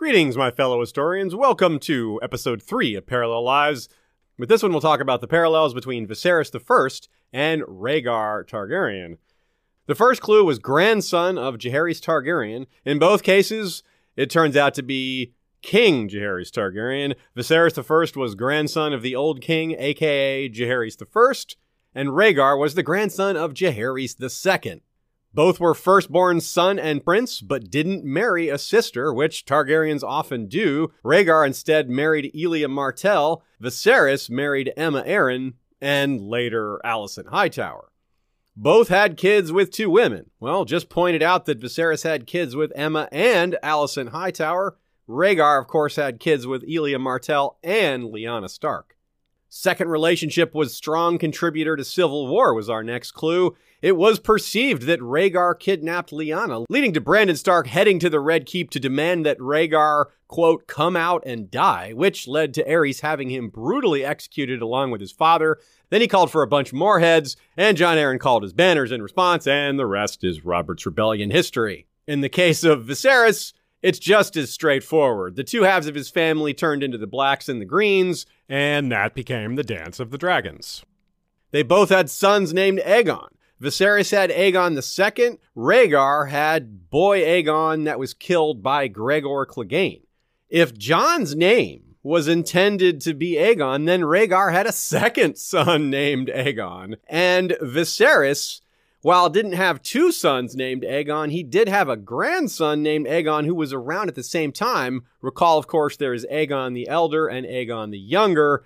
Greetings, my fellow historians. Welcome to episode 3 of Parallel Lives. With this one, we'll talk about the parallels between Viserys I and Rhaegar Targaryen. The first clue was grandson of Jaehaerys Targaryen. In both cases, it turns out to be King Jaehaerys Targaryen. Viserys I was grandson of the old king, aka Jaehaerys I, and Rhaegar was the grandson of Jaehaerys II. Both were firstborn son and prince, but didn't marry a sister, which Targaryens often do. Rhaegar instead married Elia Martell, Viserys married Aemma Arryn, and later Alicent Hightower. Both had kids with two women. Well, just pointed out that Viserys had kids with Aemma and Alicent Hightower. Rhaegar, of course, had kids with Elia Martell and Lyanna Stark. Second relationship was strong contributor to civil war was our next clue. It was perceived that Rhaegar kidnapped Lyanna, leading to Brandon Stark heading to the Red Keep to demand that Rhaegar, quote, come out and die, which led to Aerys having him brutally executed along with his father. Then he called for a bunch more heads, and Jon Arryn called his banners in response, and the rest is Robert's Rebellion history. In the case of Viserys, it's just as straightforward. The two halves of his family turned into the blacks and the greens, and that became the Dance of the Dragons. They both had sons named Aegon. Viserys had Aegon II. Rhaegar had boy Aegon that was killed by Gregor Clegane. If Jon's name was intended to be Aegon, then Rhaegar had a second son named Aegon. And Viserys while didn't have two sons named Aegon, he did have a grandson named Aegon who was around at the same time. Recall, of course, there is Aegon the Elder and Aegon the Younger.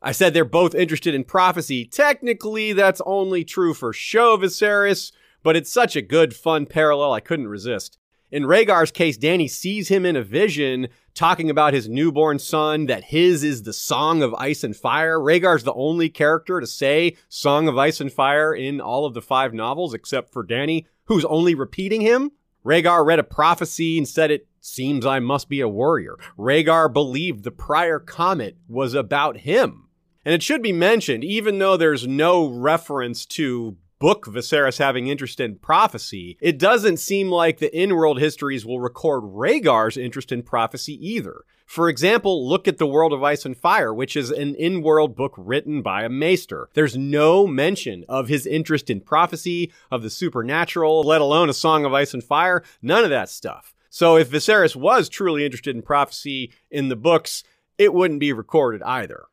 I said they're both interested in prophecy. Technically, that's only true for show Viserys, but it's such a good, fun parallel I couldn't resist. In Rhaegar's case, Dany sees him in a vision talking about his newborn son, that his is the Song of Ice and Fire. Rhaegar's the only character to say Song of Ice and Fire in all of the five novels, except for Dany, who's only repeating him. Rhaegar read a prophecy and said it seems I must be a warrior. Rhaegar believed the prior comet was about him. And it should be mentioned, even though there's no reference to book Viserys having interest in prophecy, it doesn't seem like the in-world histories will record Rhaegar's interest in prophecy either. For example, look at The World of Ice and Fire, which is an in-world book written by a maester. There's no mention of his interest in prophecy, of the supernatural, let alone a Song of Ice and Fire, none of that stuff. So if Viserys was truly interested in prophecy in the books, it wouldn't be recorded either.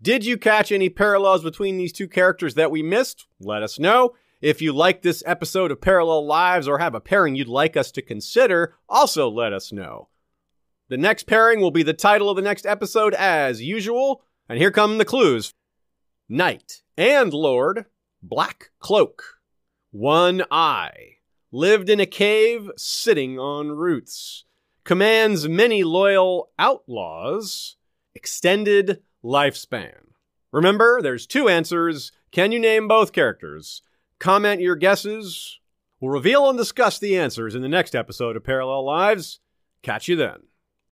Did you catch any parallels between these two characters that we missed? Let us know. If you like this episode of Parallel Lives or have a pairing you'd like us to consider, also let us know. The next pairing will be the title of the next episode as usual, and here come the clues. Knight and Lord, Black Cloak, One Eye, lived in a cave sitting on roots, commands many loyal outlaws, extended lifespan. Remember, there's two answers. Can you name both characters? Comment your guesses. We'll reveal and discuss the answers in the next episode of Parallel Lives. Catch you then.